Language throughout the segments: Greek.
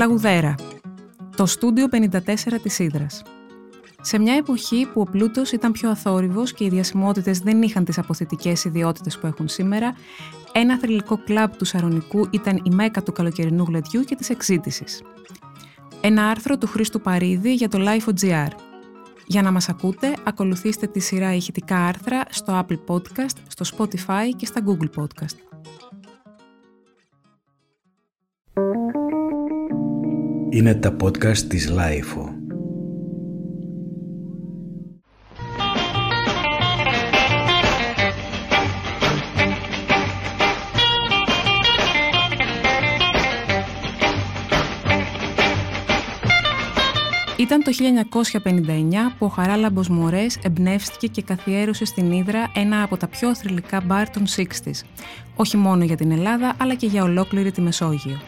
Λαγουδέρα. Το στούντιο 54 της Ήδρας. Σε μια εποχή που ο πλούτος ήταν πιο αθόρυβος και οι διασημότητες δεν είχαν τις αποθετικές ιδιότητες που έχουν σήμερα, ένα θρηλυκό κλαμπ του Σαρονικού ήταν η μέκα του καλοκαιρινού γλεντιού και της εξήτησης. Ένα άρθρο του Χρήστου Παρίδη για το Life.gr. Για να μας ακούτε, ακολουθήστε τη σειρά ηχητικά άρθρα στο Apple Podcast, στο Spotify και στα Google Podcast. Είναι τα podcast της Lifeo. Ήταν το 1959 που ο Χαράλαμπος Μωρές εμπνεύστηκε και καθιέρωσε στην Ήδρα ένα από τα πιο θρηλυκά μπαρ των 60's. Όχι μόνο για την Ελλάδα, αλλά και για ολόκληρη τη Μεσόγειο.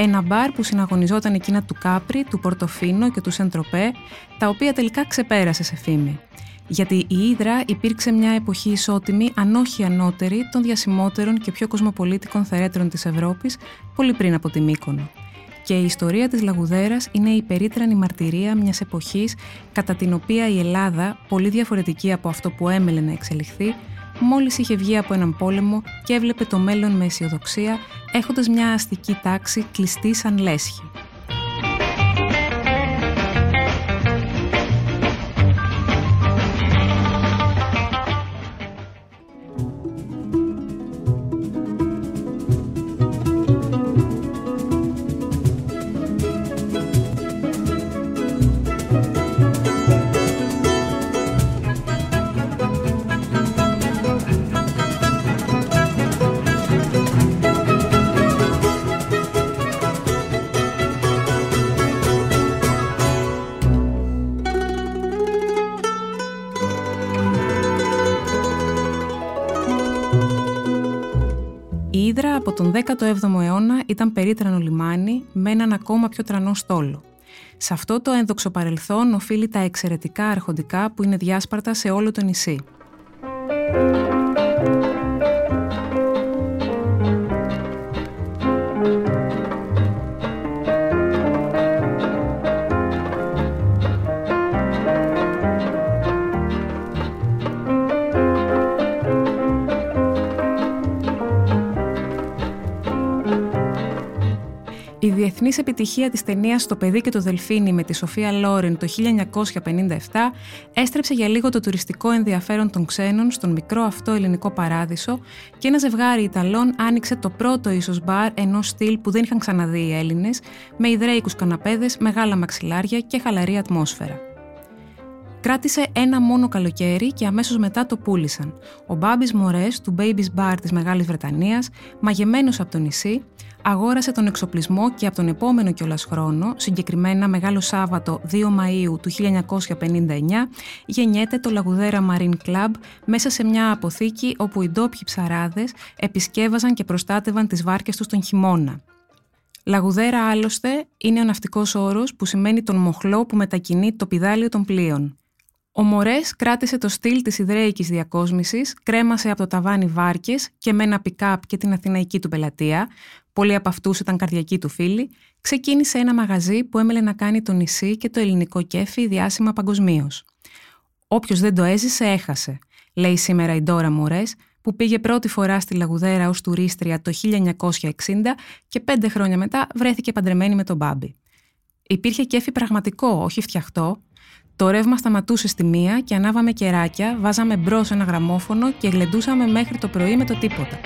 Ένα μπαρ που συναγωνιζόταν εκείνα του Κάπρι, του Πορτοφίνο και του Σεντροπέ, τα οποία τελικά ξεπέρασε σε φήμη. Γιατί η Ήδρα υπήρξε μια εποχή ισότιμη, αν όχι ανώτερη, των διασημότερων και πιο κοσμοπολίτικων θερέτρων της Ευρώπης, πολύ πριν από τη Μύκονο. Και η ιστορία της Λαγουδέρας είναι η περίτρανη μαρτυρία μιας εποχής κατά την οποία η Ελλάδα, πολύ διαφορετική από αυτό που έμελε να εξελιχθεί, μόλις είχε βγει από έναν πόλεμο και έβλεπε το μέλλον με αισιοδοξία, έχοντας μια αστική τάξη κλειστή σαν λέσχη. Ήδρα από τον 17ο αιώνα ήταν περίτρανο λιμάνι με έναν ακόμα πιο τρανό στόλο. Σε αυτό το ένδοξο παρελθόν οφείλει τα εξαιρετικά αρχοντικά που είναι διάσπαρτα σε όλο το νησί. Η διεθνής επιτυχία της ταινίας «Το παιδί και το δελφίνι» με τη Σοφία Λόρεν το 1957 έστρεψε για λίγο το τουριστικό ενδιαφέρον των ξένων στον μικρό αυτό ελληνικό παράδεισο και ένα ζευγάρι Ιταλών άνοιξε το πρώτο ίσως μπαρ ενός στυλ που δεν είχαν ξαναδεί οι Έλληνες, με ιδραίικους καναπέδες, μεγάλα μαξιλάρια και χαλαρή ατμόσφαιρα. Κράτησε ένα μόνο καλοκαίρι και αμέσως μετά το πούλησαν. Ο Μπάμπης Μωρές του Baby's Bar της Μεγάλης Βρετανίας, μαγεμένος από το νησί, αγόρασε τον εξοπλισμό και από τον επόμενο κιόλας χρόνο, συγκεκριμένα Μεγάλο Σάββατο 2 Μαΐου του 1959, γεννιέται το Λαγουδέρα Marine Club μέσα σε μια αποθήκη όπου οι ντόπιοι ψαράδες επισκέβαζαν και προστάτευαν τις βάρκες τους τον χειμώνα. Λαγουδέρα άλλωστε είναι ο ναυτικός όρος που σημαίνει τον μοχλό που μετακινεί το πιδάλιο των πλοίων. Ο Μωρές κράτησε το στυλ της ιδραίικης διακόσμησης, κρέμασε από το ταβάνι βάρκες και με ένα πικάπ και την αθηναϊκή του πελατεία, πολλοί από αυτούς ήταν καρδιακοί του φίλοι, ξεκίνησε ένα μαγαζί που έμελλε να κάνει το νησί και το ελληνικό κέφι διάσημα παγκοσμίως. Όποιος δεν το έζησε, έχασε, λέει σήμερα η Ντόρα Μωρές, που πήγε πρώτη φορά στη Λαγουδέρα ως τουρίστρια το 1960 και πέντε χρόνια μετά βρέθηκε παντρεμένη με τον Μπάμπη. Υπήρχε κέφι πραγματικό, όχι φτιαχτό, το ρεύμα σταματούσε στη μία και ανάβαμε κεράκια, βάζαμε μπρος ένα γραμμόφωνο και γλεντούσαμε μέχρι το πρωί με το τίποτα.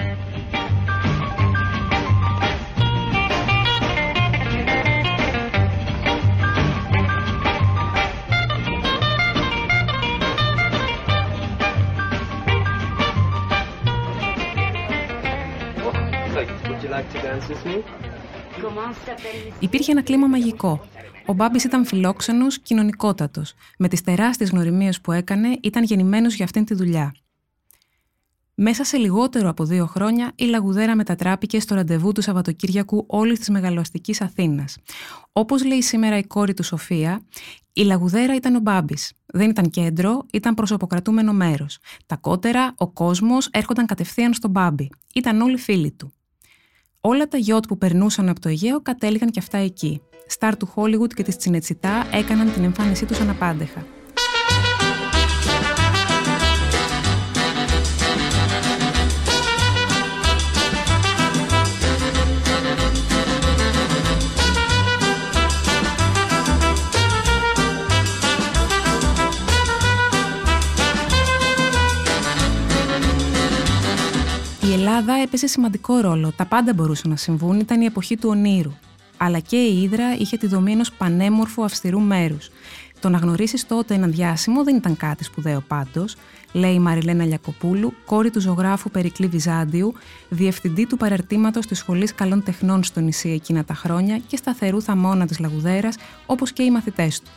Υπήρχε ένα κλίμα μαγικό. Ο Μπάμπης ήταν φιλόξενος, κοινωνικότατος. Με τις τεράστιες γνωριμίες που έκανε, ήταν γεννημένος για αυτήν τη δουλειά. Μέσα σε λιγότερο από δύο χρόνια, η Λαγουδέρα μετατράπηκε στο ραντεβού του Σαββατοκύριακου όλης της μεγαλοαστικής Αθήνας. Όπως λέει σήμερα η κόρη του Σοφία, η Λαγουδέρα ήταν ο Μπάμπης. Δεν ήταν κέντρο, ήταν προσωποκρατούμενο μέρος. Τα κότερα, ο κόσμος έρχονταν κατευθείαν στον Μπάμπη. Ήταν όλοι φίλοι του. Όλα τα γιότ που περνούσαν από το Αιγαίο κατέληγαν και αυτά εκεί. Στάρ του Χόλιγουτ και της Τσινετσιτά έκαναν την εμφάνισή τους αναπάντεχα. Η Ελλάδα έπαιζε σημαντικό ρόλο. Τα πάντα μπορούσαν να συμβούν. Ήταν η εποχή του ονείρου. Αλλά και η Ήδρα είχε τη δομή ενός πανέμορφου αυστηρού μέρους. Το να γνωρίσεις τότε έναν διάσημο δεν ήταν κάτι σπουδαίο πάντως, λέει η Μαριλένα Λιακοπούλου, κόρη του ζωγράφου Περικλή Βυζάντιου, διευθυντή του παραρτήματος της Σχολής Καλών Τεχνών στο νησί εκείνα τα χρόνια και σταθερού θαμώνα της Λαγουδέρας, όπως και οι μαθητές του.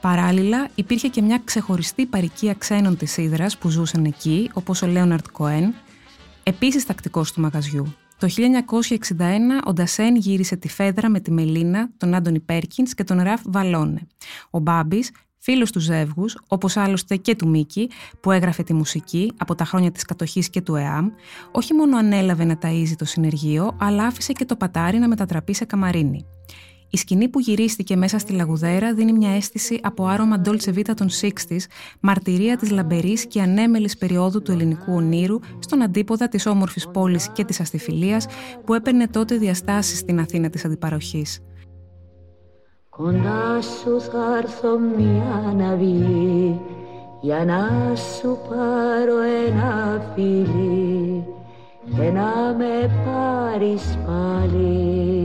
Παράλληλα, υπήρχε και μια ξεχωριστή παροικία ξένων της Ήδρας που ζούσαν εκεί, όπως ο Λέοναρτ Κοέν, επίσης τακτικός του μαγαζιού. Το 1961 ο Ντασέν γύρισε τη Φέδρα με τη Μελίνα, τον Άντωνι Πέρκινς και τον Ραφ Βαλόνε. Ο Μπάμπης, φίλος του ζεύγους, όπως άλλωστε και του Μίκη, που έγραφε τη μουσική από τα χρόνια της κατοχής και του ΕΑΜ, όχι μόνο ανέλαβε να ταΐζει το συνεργείο, αλλά άφησε και το πατάρι να μετατραπεί σε καμαρίνι. Η σκηνή που γυρίστηκε μέσα στη Λαγουδέρα δίνει μια αίσθηση από άρωμα Dolce Vita των 60's, μαρτυρία της λαμπερής και ανέμελης περίοδου του ελληνικού ονείρου στον αντίποδα της όμορφης πόλης και της αστιφιλίας που έπαιρνε τότε διαστάσεις στην Αθήνα της αντιπαροχής. Κοντά σου θα έρθω μια ναυλή για να σου πάρω ένα φιλί και να με πάρεις πάλι.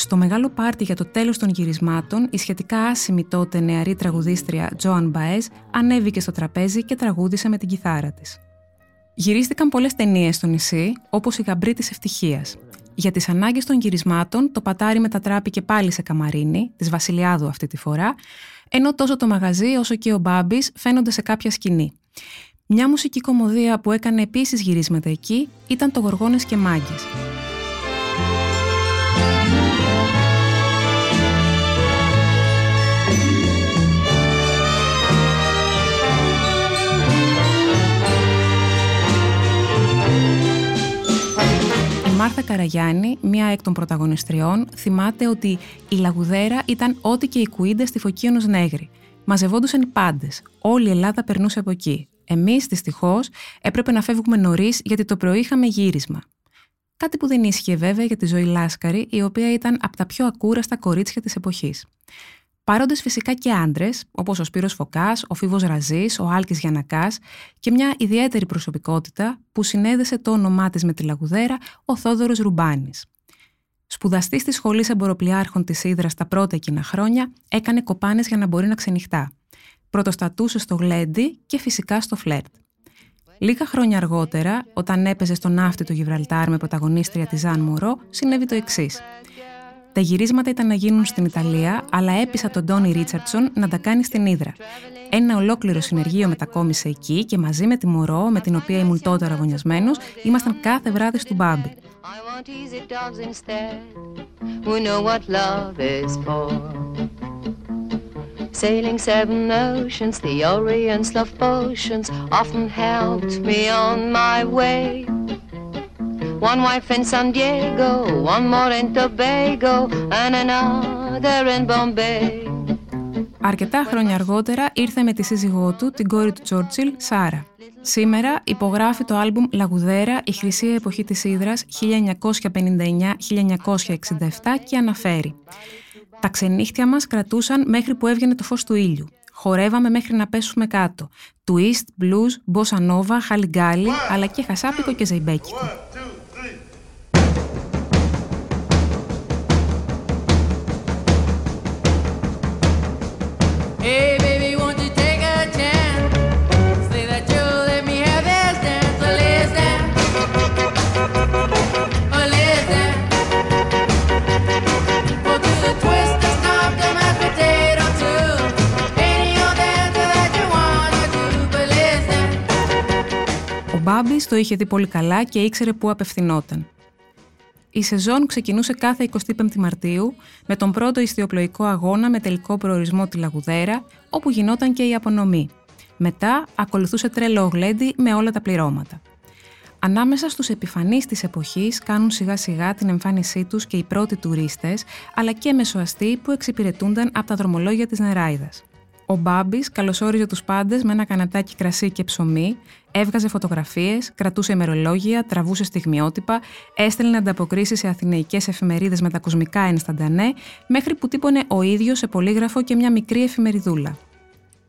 Στο μεγάλο πάρτι για το τέλος των γυρισμάτων, η σχετικά άσημη τότε νεαρή τραγουδίστρια Τζοαν Μπαέζ ανέβηκε στο τραπέζι και τραγούδισε με την κιθάρα της. Γυρίστηκαν πολλές ταινίες στο νησί, όπως η Γαμπρή της Ευτυχίας. Για τις ανάγκες των γυρισμάτων, το πατάρι μετατράπηκε πάλι σε καμαρίνι, της Βασιλιάδου αυτή τη φορά, ενώ τόσο το μαγαζί όσο και ο Μπάμπης φαίνονται σε κάποια σκηνή. Μια μουσική κομμωδία που έκανε επίσης γυρίσματα εκεί ήταν το Γοργόνες και Μάγκες. Μάρθα Καραγιάννη, μία εκ των πρωταγωνιστριών, θυμάται ότι η Λαγουδέρα ήταν ό,τι και η Κουίντα στη Φωκίωνος Νέγρη. Μαζευόντουσαν οι πάντες. Όλη η Ελλάδα περνούσε από εκεί. Εμείς, δυστυχώς, έπρεπε να φεύγουμε νωρίς γιατί το πρωί είχαμε γύρισμα. Κάτι που δεν ίσχυε βέβαια για τη ζωή Λάσκαρη, η οποία ήταν από τα πιο ακούραστα κορίτσια της εποχής. Παρόντε φυσικά και άντρες, όπως ο Σπύρος Φωκάς, ο Φίβος Ραζής, ο Άλκης Γιανακάς και μια ιδιαίτερη προσωπικότητα που συνέδεσε το όνομά της με τη λαγουδέρα, ο Θόδωρος Ρουμπάνης. Σπουδαστής της Σχολής Εμποροπλιάρχων της Ήδρας τα πρώτα εκείνα χρόνια, έκανε κοπάνες για να μπορεί να ξενυχτά. Πρωτοστατούσε στο γλέντι και φυσικά στο φλερτ. Λίγα χρόνια αργότερα, όταν έπαιζε στο ναύτη του Γιβραλτάρ με πρωταγωνίστρια τη Ζαν Μωρό, συνέβη το εξής. Τα γυρίσματα ήταν να γίνουν στην Ιταλία, αλλά έπεισα τον Τόνι Ρίτσαρτσον να τα κάνει στην Ήδρα. Ένα ολόκληρο συνεργείο μετακόμισε εκεί και μαζί με τη Μωρό, με την οποία ήμουν τότε αγωνιασμένο, ήμασταν κάθε βράδυ στο Μπάμπι. Sailing seven oceans, the Orient love potions often helped me on my way. One wife in San Diego, one more in Tobago, and another in Bombay. Αρκετά χρόνια αργότερα ήρθε με τη σύζυγό του, την κόρη του Τσόρτσιλ, Σάρα. Σήμερα υπογράφει το άλμπουμ «Λαγουδέρα, η χρυσή εποχή της Ήδρας 1959-1967» και αναφέρει «Τα ξενύχτια μας κρατούσαν μέχρι που έβγαινε το φως του ήλιου. Χορεύαμε μέχρι να πέσουμε κάτω. Twist, blues, bossa nova, χαλιγκάλι, αλλά και χασάπικο και ζεϊμπέκικο. Μπάμπη το είχε δει πολύ καλά και ήξερε πού απευθυνόταν. Η σεζόν ξεκινούσε κάθε 25η Μαρτίου με τον πρώτο ιστιοπλοϊκό αγώνα με τελικό προορισμό τη Λαγουδέρα, όπου γινόταν και η απονομή. Μετά ακολουθούσε τρελό γλέντι με όλα τα πληρώματα. Ανάμεσα στους επιφανείς της εποχής κάνουν σιγά σιγά την εμφάνισή τους και οι πρώτοι τουρίστες, αλλά και μεσοαστοί που εξυπηρετούνταν από τα δρομολόγια της Νεράιδας. Ο Μπάμπης καλωσόριζε τους πάντες με ένα κανατάκι κρασί και ψωμί, έβγαζε φωτογραφίες, κρατούσε ημερολόγια, τραβούσε στιγμιότυπα, έστελνε ανταποκρίσεις σε αθηναϊκές εφημερίδες με τα κοσμικά ενσταντανέ, μέχρι που τύπωνε ο ίδιος σε πολύγραφο και μια μικρή εφημεριδούλα.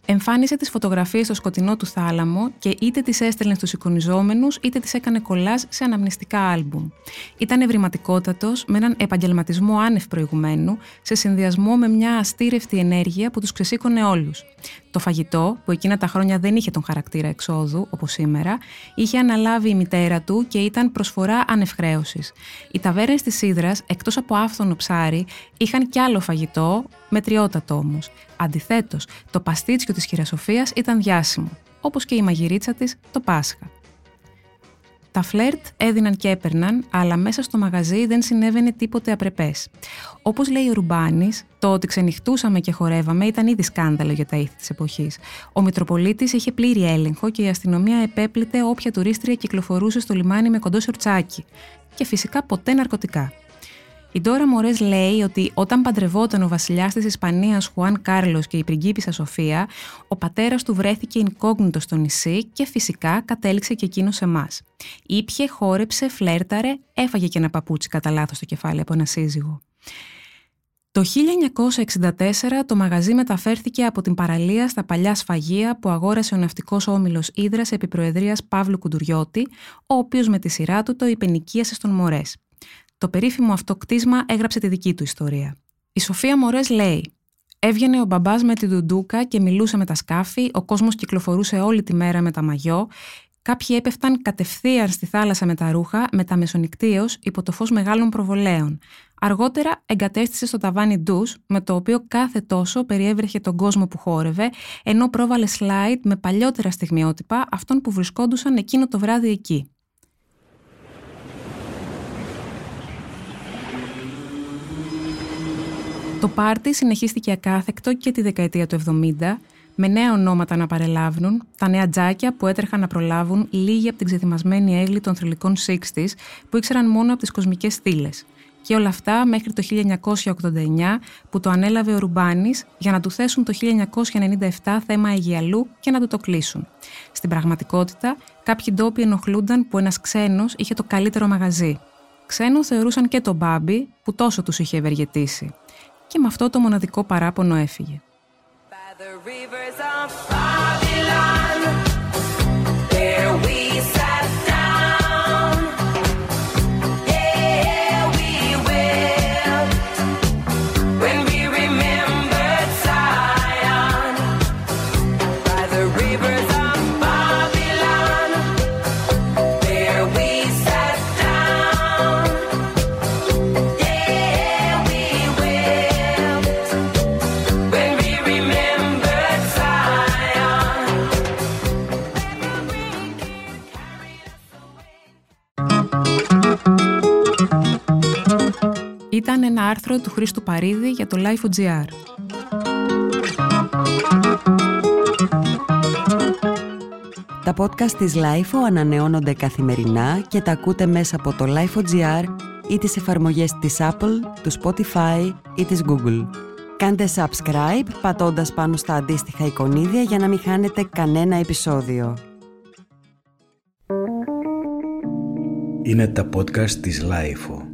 Εμφάνισε τις φωτογραφίες στο σκοτεινό του θάλαμο και είτε τις έστελνε στους εικονιζόμενους είτε τις έκανε κολλά σε αναμνηστικά άλμπουμ. Ήταν ευρηματικότατος, με έναν επαγγελματισμό άνευ προηγουμένου, σε συνδυασμό με μια αστήρευτη ενέργεια που τους ξεσήκωνε όλους. Το φαγητό, που εκείνα τα χρόνια δεν είχε τον χαρακτήρα εξόδου, όπως σήμερα, είχε αναλάβει η μητέρα του και ήταν προσφορά ανευχρέωση. Οι ταβέρνες της Σίδρα, εκτός από άφθονο ψάρι, είχαν κι άλλο φαγητό, μετριότατο όμως. Αντιθέτως, το παστίτσιο της χειρασοφίας ήταν διάσημο, όπως και η μαγειρίτσα της το Πάσχα. Τα φλερτ έδιναν και έπαιρναν, αλλά μέσα στο μαγαζί δεν συνέβαινε τίποτε απρεπές. Όπως λέει ο Ρουμπάνης, το ότι ξενυχτούσαμε και χορεύαμε ήταν ήδη σκάνδαλο για τα ήθη της εποχής. Ο Μητροπολίτης είχε πλήρη έλεγχο και η αστυνομία επέπλητε όποια τουρίστρια κυκλοφορούσε στο λιμάνι με κοντό σορτσάκι. Και φυσικά ποτέ ναρκωτικά. Η Ντόρα Μωρές λέει ότι όταν παντρευόταν ο βασιλιάς της Ισπανίας Χουάν Κάρλος και η πριγκίπισσα Σοφία, ο πατέρας του βρέθηκε incognito στο νησί και φυσικά κατέληξε και εκείνος σε εμάς. Ήπιε, χόρεψε, φλέρταρε, έφαγε και ένα παπούτσι κατά λάθος στο κεφάλι από ένα σύζυγο. Το 1964 το μαγαζί μεταφέρθηκε από την παραλία στα παλιά σφαγεία που αγόρασε ο ναυτικός όμιλος Ήδρας επί προεδρίας Παύλου Κουντουριώτη, ο οποίος με τη σειρά του το υπενικίασε στον Μωρές. Το περίφημο αυτό κτίσμα έγραψε τη δική του ιστορία. Η Σοφία Μωρές λέει Έβγαινε ο μπαμπάς με τη δουντούκα και μιλούσε με τα σκάφη, ο κόσμος κυκλοφορούσε όλη τη μέρα με τα μαγιό, κάποιοι έπεφταν κατευθείαν στη θάλασσα με τα ρούχα, με τα μεσονικτίω υπό το φως μεγάλων προβολέων. Αργότερα εγκατέστησε στο ταβάνι ντους, με το οποίο κάθε τόσο περιέβρεχε τον κόσμο που χόρευε, ενώ πρόβαλε slide με παλιότερα στιγμιότυπα αυτών που βρισκόντουσαν εκείνο το βράδυ εκεί. Το πάρτι συνεχίστηκε ακάθεκτο και τη δεκαετία του 70, με νέα ονόματα να παρελάβουν, τα νέα τζάκια που έτρεχαν να προλάβουν λίγοι από την ξεθυμασμένη έγκλη των θρηλυκών 60s που ήξεραν μόνο από τις κοσμικές στήλες. Και όλα αυτά μέχρι το 1989 που το ανέλαβε ο Ρουμπάνης για να του θέσουν το 1997 θέμα Αιγιαλού και να του το κλείσουν. Στην πραγματικότητα, κάποιοι ντόπιοι ενοχλούνταν που ένας ξένος είχε το καλύτερο μαγαζί. Ξένο θεωρούσαν και τον Μπάμπι που τόσο τους είχε ευεργετήσει και με αυτό το μοναδικό παράπονο έφυγε. ήταν ένα άρθρο του Χρήστου Παρίδη για το Life.gr. Τα podcast της Life ανανεώνονται καθημερινά και τα ακούτε μέσα από το Life.gr ή τις εφαρμογές της Apple, του Spotify ή της Google. Κάντε subscribe πατώντας πάνω στα αντίστοιχα εικονίδια για να μην χάνετε κανένα επεισόδιο. Είναι τα podcast της Life.